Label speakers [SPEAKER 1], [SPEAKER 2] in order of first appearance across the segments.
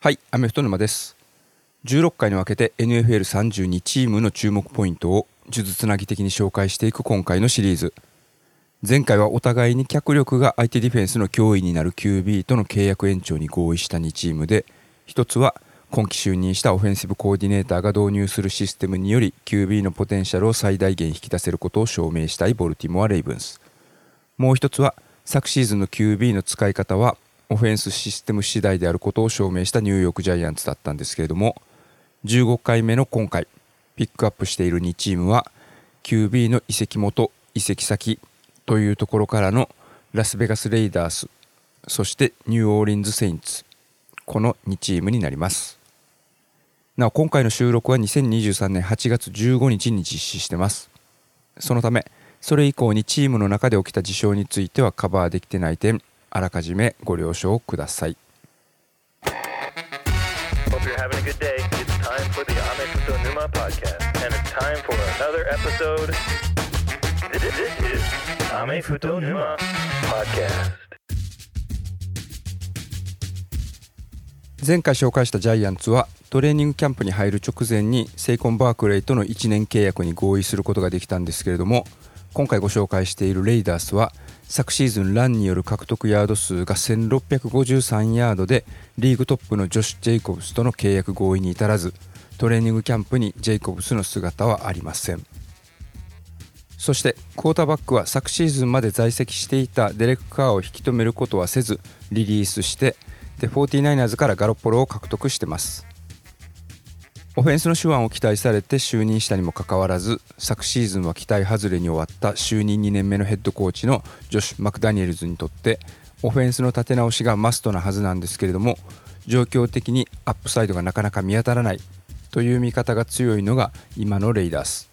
[SPEAKER 1] はい、アメフト沼です。16回に分けて NFL32 チームの注目ポイントを数珠つなぎ的に紹介していく今回のシリーズ。前回はお互いに脚力が相手ディフェンスの脅威になる QB との契約延長に合意した2チームで、一つは今季就任したオフェンシブコーディネーターが導入するシステムにより QB のポテンシャルを最大限引き出せることを証明したいボルティモア・レイブンス。もう一つは昨シーズンの QB の使い方はオフェンスシステム次第であることを証明したニューヨークジャイアンツだったんですけれども15回目の今回ピックアップしている2チームは QB の移籍元移籍先というところからのラスベガス・レイダースそしてニューオーリンズ・セインツこの2チームになります。なお今回の収録は2023年8月15日に実施してます。そのためそれ以降にチームの中で起きた事象についてはカバーできてない点あらかじめご了承ください。前回紹介したジャイアンツはトレーニングキャンプに入る直前にセイコン・バークレイとの1年契約に合意することができたんですけれども今回ご紹介しているレイダースは昨シーズンランによる獲得ヤード数が1653ヤードでリーグトップのジョシュ・ジェイコブスとの契約合意に至らずトレーニングキャンプにジェイコブスの姿はありません。そしてクォーターバックは昨シーズンまで在籍していたデレック・カーを引き止めることはせずリリースしてで 49ers からガロッポロを獲得してます。オフェンスの手腕を期待されて就任したにもかかわらず昨シーズンは期待外れに終わった就任2年目のヘッドコーチのジョシュ・マクダニエルズにとってオフェンスの立て直しがマストなはずなんですけれども状況的にアップサイドがなかなか見当たらないという見方が強いのが今のレイダース。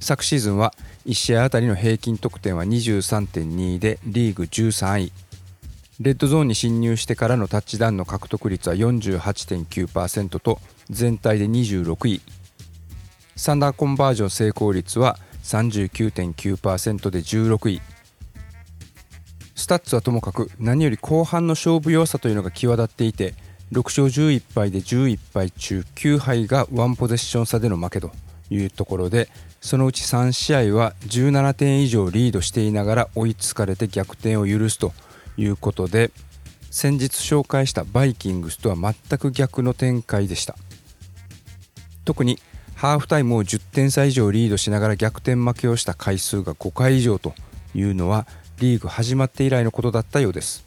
[SPEAKER 1] 昨シーズンは1試合あたりの平均得点は23.2でリーグ13位。レッドゾーンに侵入してからのタッチダウンの獲得率は48.9%と全体で26位。サードダウンコンバージョン成功率は39.9%で16位。スタッツはともかく何より後半の勝負弱さというのが際立っていて6勝11敗で11敗中9敗がワンポゼッション差での負けというところでそのうち3試合は17点以上リードしていながら追いつかれて逆転を許すということで先日紹介したバイキングスとは全く逆の展開でした。特にハーフタイムを10点差以上リードしながら逆転負けをした回数が5回以上というのはリーグ始まって以来のことだったようです。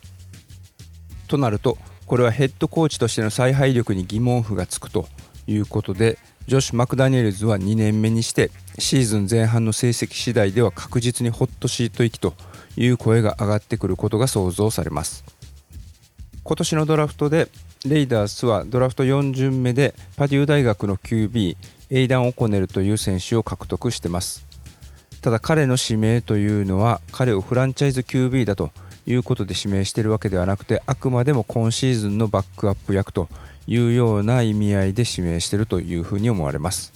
[SPEAKER 1] となるとこれはヘッドコーチとしての采配力に疑問符がつくということでジョシュ・マクダニエルズは2年目にしてシーズン前半の成績次第では確実にホットシート行きという声が上がってくることが想像されます。今年のドラフトでレイダースはドラフト4巡目でパデュー大学の QB エイダン・オコネルという選手を獲得してます。ただ彼の指名というのは彼をフランチャイズ QB だということで指名しているわけではなくてあくまでも今シーズンのバックアップ役というような意味合いで指名しているというふうに思われます。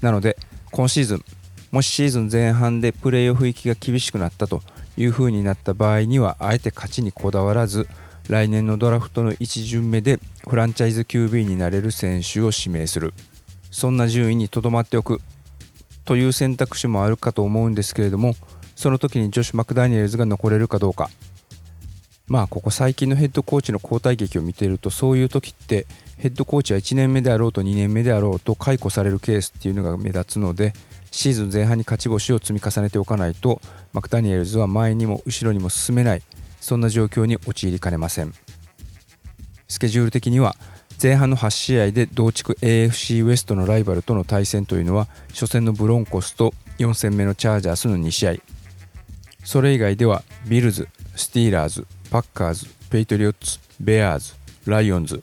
[SPEAKER 1] なので今シーズンもしシーズン前半でプレーオフ行きが厳しくなったというふうになった場合にはあえて勝ちにこだわらず来年のドラフトの1巡目でフランチャイズ QB になれる選手を指名する。そんな順位にとどまっておく。という選択肢もあるかと思うんですけれどもその時にジョシュ・マクダニエルズが残れるかどうか。まあここ最近のヘッドコーチの交代劇を見ているとそういう時ってヘッドコーチは1年目であろうと2年目であろうと解雇されるケースっていうのが目立つのでシーズン前半に勝ち星を積み重ねておかないとマクダニエルズは前にも後ろにも進めない。そんな状況に陥りかねません。スケジュール的には前半の8試合で同地区 AFC ウエストのライバルとの対戦というのは初戦のブロンコスと4戦目のチャージャースの2試合。それ以外ではビルズスティーラーズパッカーズペイトリオッツベアーズライオンズ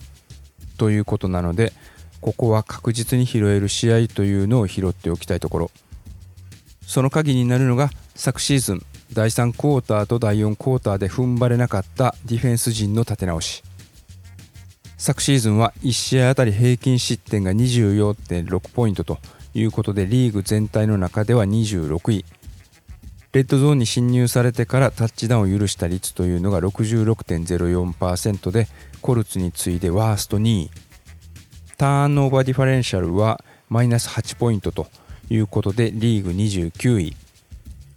[SPEAKER 1] ということなのでここは確実に拾える試合というのを拾っておきたいところ。その鍵になるのが昨シーズン第3クォーターと第4クォーターで踏ん張れなかったディフェンス陣の立て直し。昨シーズンは1試合あたり平均失点が24.6ポイントということでリーグ全体の中では26位。レッドゾーンに侵入されてからタッチダウンを許した率というのが66.04%でコルツに次いでワースト2位。 turnover differential はマイナス8ポイントということでリーグ29位。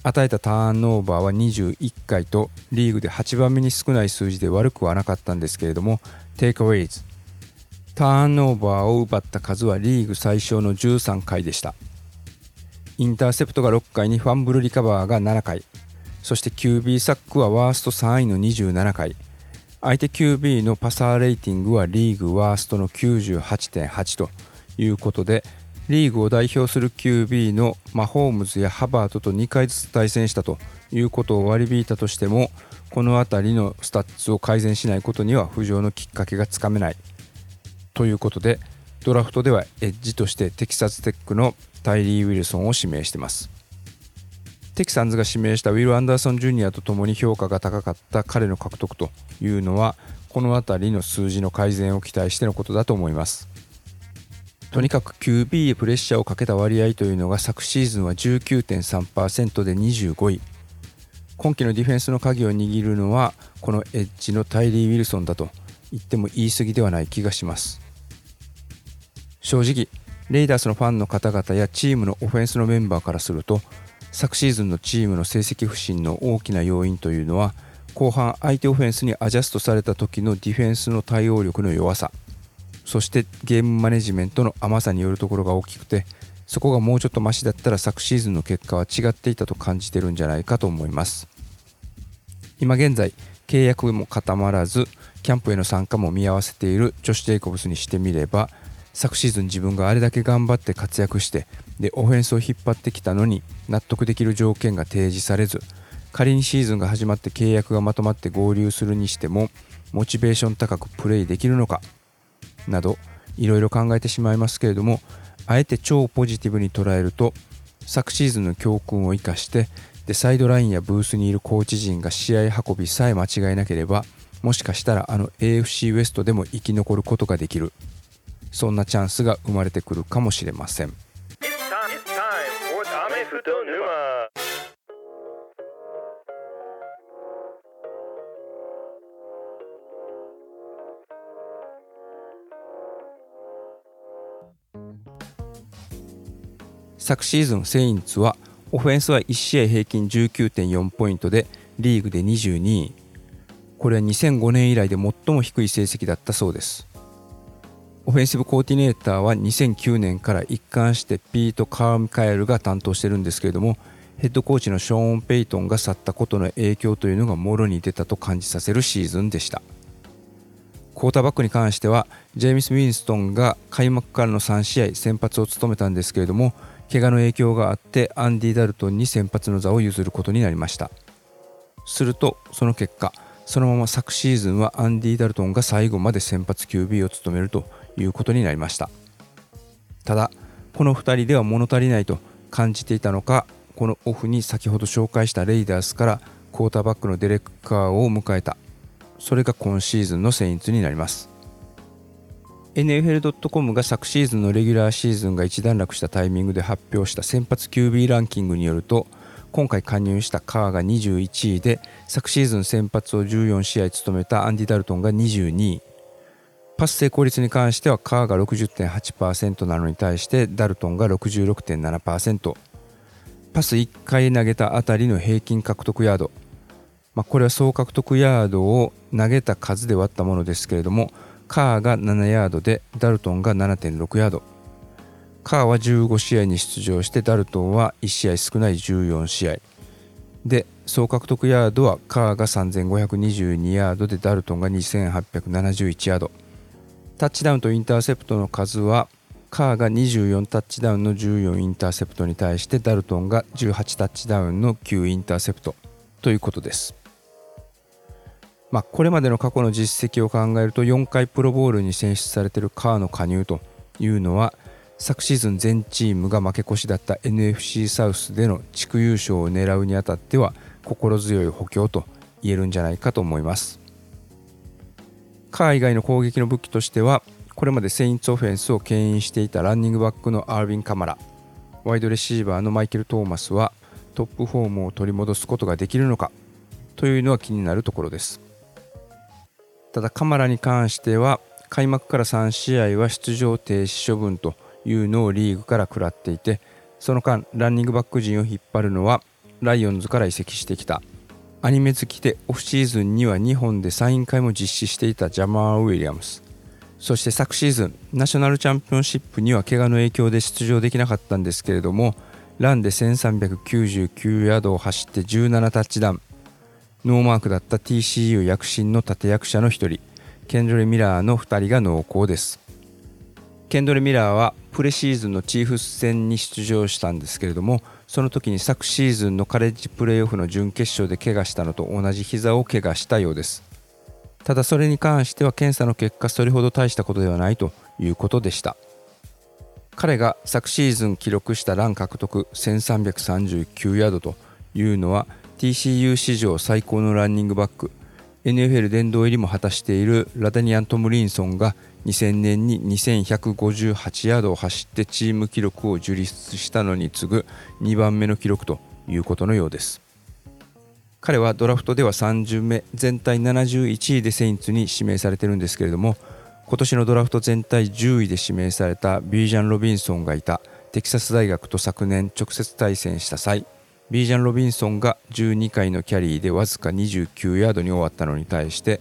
[SPEAKER 1] 与えたターンオーバーは21回とリーグで8番目に少ない数字で悪くはなかったんですけれども takeaways ターンオーバーを奪った数はリーグ最小の13回でした。インターセプトが6回にファンブルリカバーが7回。そして QB サックはワースト3位の27回。相手 QB のパサーレーティングはリーグワーストの98.8ということでリーグを代表する QB のマホームズやハーバートと2回ずつ対戦したということを割り引いたとしてもこの辺りのスタッツを改善しないことには浮上のきっかけがつかめない。ということでドラフトではエッジとしてテキサステックのタイリー・ウィルソンを指名してます。テキサンズが指名したウィル・アンダーソン・ジュニアとともに評価が高かった彼の獲得というのはこの辺りの数字の改善を期待してのことだと思います。とにかく QB へプレッシャーをかけた割合というのが昨シーズンは19.3%で25位。今季のディフェンスの鍵を握るのはこのエッジのタイリー・ウィルソンだと言っても言い過ぎではない気がします。正直レイダースのファンの方々やチームのオフェンスのメンバーからすると昨シーズンのチームの成績不振の大きな要因というのは後半相手オフェンスにアジャストされた時のディフェンスの対応力の弱さ。そしてゲームマネジメントの甘さによるところが大きくてそこがもうちょっとマシだったら昨シーズンの結果は違っていたと感じてるんじゃないかと思います。今現在契約も固まらずキャンプへの参加も見合わせているジョシュ・ジェイコブスにしてみれば昨シーズン自分があれだけ頑張って活躍してでオフェンスを引っ張ってきたのに納得できる条件が提示されず仮にシーズンが始まって契約がまとまって合流するにしてもモチベーション高くプレイできるのかなどいろいろ考えてしまいますけれどもあえて超ポジティブに捉えると昨シーズンの教訓を生かしてでサイドラインやブースにいるコーチ陣が試合運びさえ間違えなければもしかしたらあの AFC ウエストでも生き残ることができる。そんなチャンスが生まれてくるかもしれません。昨シーズンセインツはオフェンスは1試合平均19.4ポイントでリーグで22位。これは2005年以来で最も低い成績だったそうです。オフェンシブコーディネーターは2009年から一貫してピート・カーミカエルが担当してるんですけれどもヘッドコーチのショーン・ペイトンが去ったことの影響というのがもろに出たと感じさせるシーズンでした。クォーターバックに関してはジェーミス・ウィンストンが開幕からの3試合先発を務めたんですけれども怪我の影響があってアンディ・ダルトンに先発の座を譲ることになりました。するとその結果そのまま昨シーズンはアンディ・ダルトンが最後まで先発 QB を務めるということになりました。ただこの2人では物足りないと感じていたのかこのオフに先ほど紹介したレイダースからクォーターバックのデレック・カーを迎えた。それが今シーズンのセインツになります。NFL.com が昨シーズンのレギュラーシーズンが一段落したタイミングで発表した先発 QB ランキングによると今回加入したカーが21位で昨シーズン先発を14試合務めたアンディ・ダルトンが22位。パス成功率に関してはカーが60.8%なのに対してダルトンが66.7%パス1回投げたあたりの平均獲得ヤード、まあ、これは総獲得ヤードを投げた数で割ったものですけれどもカーが7ヤードでダルトンが7.6ヤード。カーは15試合に出場してダルトンは1試合少ない14試合。で総獲得ヤードはカーが3522ヤードでダルトンが2871ヤード。タッチダウンとインターセプトの数はカーが24タッチダウンの14インターセプトに対してダルトンが18タッチダウンの9インターセプトということです。まあ、これまでの過去の実績を考えると4回プロボールに選出されているカーの加入というのは昨シーズン全チームが負け越しだった NFC サウスでの地区優勝を狙うにあたっては心強い補強と言えるんじゃないかと思います。カー以外の攻撃の武器としてはこれまでセインツオフェンスを牽引していたランニングバックのアービン・カマラワイドレシーバーのマイケル・トーマスはトップフォームを取り戻すことができるのかというのは気になるところです。ただカマラに関しては開幕から3試合は出場停止処分というのをリーグから食らっていてその間ランニングバック陣を引っ張るのはライオンズから移籍してきた。アニメ好きでオフシーズンには日本でサイン会も実施していたジャマー・ウィリアムス。そして昨シーズンナショナルチャンピオンシップには怪我の影響で出場できなかったんですけれどもランで1399ヤードを走って17タッチダウン。ノーマークだった TCU 躍進の立役者の一人ケンドレ・ミラーの2人が濃厚です。ケンドレ・ミラーはプレシーズンのチーフス戦に出場したんですけれどもその時に昨シーズンのカレッジプレーオフの準決勝で怪我したのと同じ膝を怪我したようです。ただそれに関しては検査の結果それほど大したことではないということでした。彼が昨シーズン記録したラン獲得1339ヤードというのは TCU 史上最高のランニングバック。NFL 殿堂入りも果たしているラダニアン・トムリンソンが2000年に2158ヤードを走ってチーム記録を樹立したのに次ぐ2番目の記録ということのようです。彼はドラフトでは3巡目全体71位でセインツに指名されてるんですけれども今年のドラフト全体10位で指名されたビージャン・ロビンソンがいたテキサス大学と昨年直接対戦した際ビージャン・ロビンソンが12回のキャリーでわずか29ヤードに終わったのに対して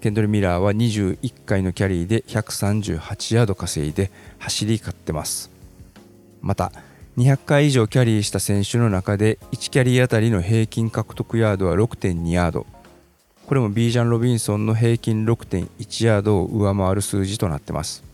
[SPEAKER 1] ケンドル・ミラーは21回のキャリーで138ヤード稼いで走り勝ってます。また200回以上キャリーした選手の中で1キャリーあたりの平均獲得ヤードは6.2ヤード。これもビージャン・ロビンソンの平均6.1ヤードを上回る数字となってます。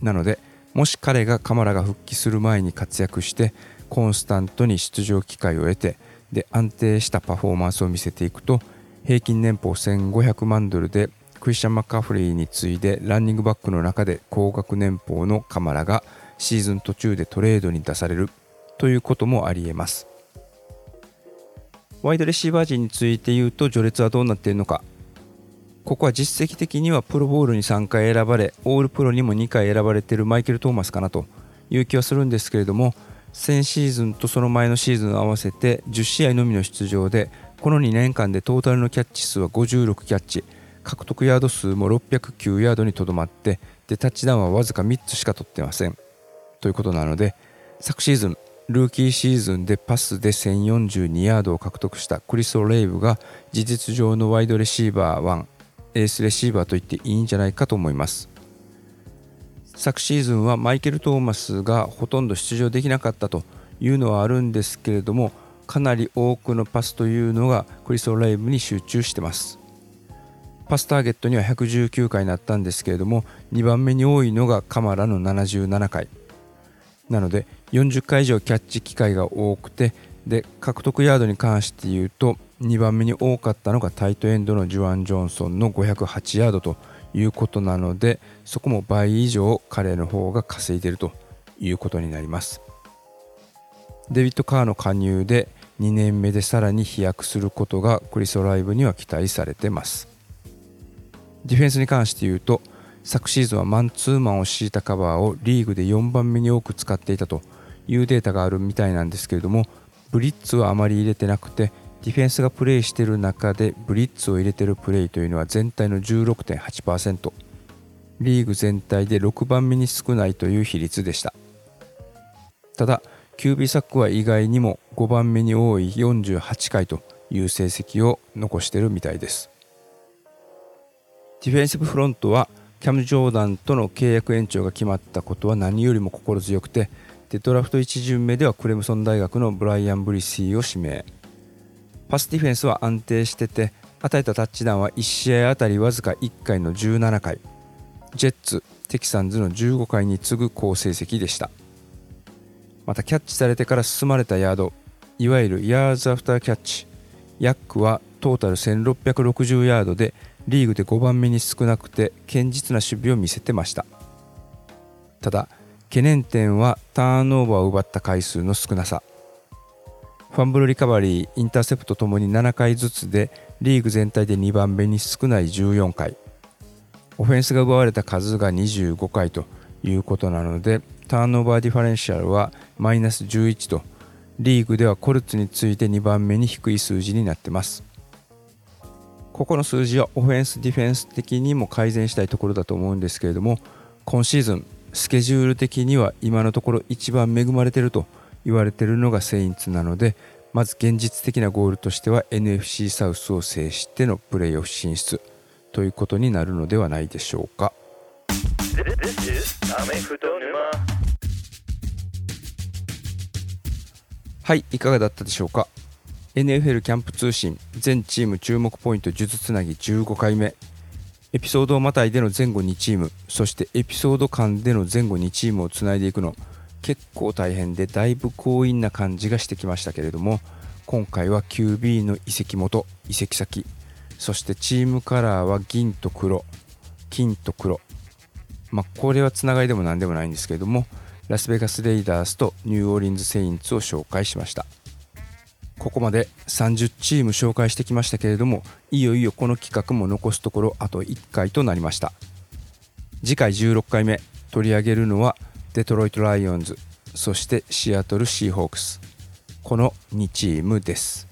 [SPEAKER 1] なのでもし彼がカマラが復帰する前に活躍してコンスタントに出場機会を得てで安定したパフォーマンスを見せていくと平均年俸1500万ドルでクリスチャン・マッカフリーに次いでランニングバックの中で高額年俸のカマラがシーズン途中でトレードに出されるということもありえます。ワイドレシーバー陣について言うと序列はどうなっているのか。ここは実績的にはプロボールに3回選ばれオールプロにも2回選ばれているマイケル・トーマスかなという気はするんですけれども先シーズンとその前のシーズン合わせて10試合のみの出場でこの2年間でトータルのキャッチ数は56キャッチ。獲得ヤード数も609ヤードにとどまってでタッチダウンはわずか3つしか取ってません。ということなので昨シーズンルーキーシーズンでパスで1042ヤードを獲得したクリス・オレイブが事実上のワイドレシーバー1エースレシーバーと言っていいんじゃないかと思います。昨シーズンはマイケル・トーマスがほとんど出場できなかったというのはあるんですけれどもかなり多くのパスというのがクリス・オレイブに集中してます。パスターゲットには119回になったんですけれども2番目に多いのがカマラの77回。なので40回以上キャッチ機会が多くてで獲得ヤードに関して言うと2番目に多かったのがタイトエンドのジュアン・ジョンソンの508ヤードということなのでそこも倍以上彼の方が稼いでるということになります。デビッド・カーの加入で2年目でさらに飛躍することがクリス・オライブには期待されてます。ディフェンスに関して言うと昨シーズンはマンツーマンを敷いたカバーをリーグで4番目に多く使っていたというデータがあるみたいなんですけれどもブリッツはあまり入れてなくてディフェンスがプレーしている中でブリッツを入れているプレーというのは全体の16.8%リーグ全体で6番目に少ないという比率でした。ただ QB サックは意外にも5番目に多い48回という成績を残しているみたいです。ディフェンシブフロントはキャム・ジョーダンとの契約延長が決まったことは何よりも心強くてでドラフト1巡目ではクレムソン大学のブライアン・ブリシーを指名。パスディフェンスは安定してて与えたタッチダウンは1試合あたりわずか1回の17回。ジェッツテキサンズの15回に次ぐ好成績でした。またキャッチされてから進まれたヤードいわゆるヤーズアフターキャッチ。ヤックはトータル1660ヤードでリーグで5番目に少なくて堅実な守備を見せてました。ただ懸念点はターンオーバーを奪った回数の少なさ。ファンブルリカバリーインターセプトともに7回ずつでリーグ全体で2番目に少ない14回。オフェンスが奪われた数が25回ということなので turnover differential はマイナス11とリーグではコルツに次いで2番目に低い数字になってます。ここの数字はオフェンスディフェンス的にも改善したいところだと思うんですけれども今シーズンスケジュール的には今のところ一番恵まれてると言われてるのがセインツなのでまず現実的なゴールとしては NFC サウスを制してのプレーオフ進出ということになるのではないでしょうか.はいいかがだったでしょうか。NFL キャンプ通信全チーム注目ポイント呪術つなぎ15回目。エピソードをまたいでの前後2チームそしてエピソード間での前後2チームをつないでいくの結構大変でだいぶ強引な感じがしてきましたけれども今回は QB の移籍元移籍先そしてチームカラーは銀と黒金と黒。まあこれはつながりでも何でもないんですけれどもラスベガス・レイダースとニューオーリンズ・セインツを紹介しました。ここまで30チーム紹介してきましたけれどもいよいよこの企画も残すところあと1回となりました。次回16回目取り上げるのはデトロイト・ライオンズそしてシアトル・シーホークスこの2チームです。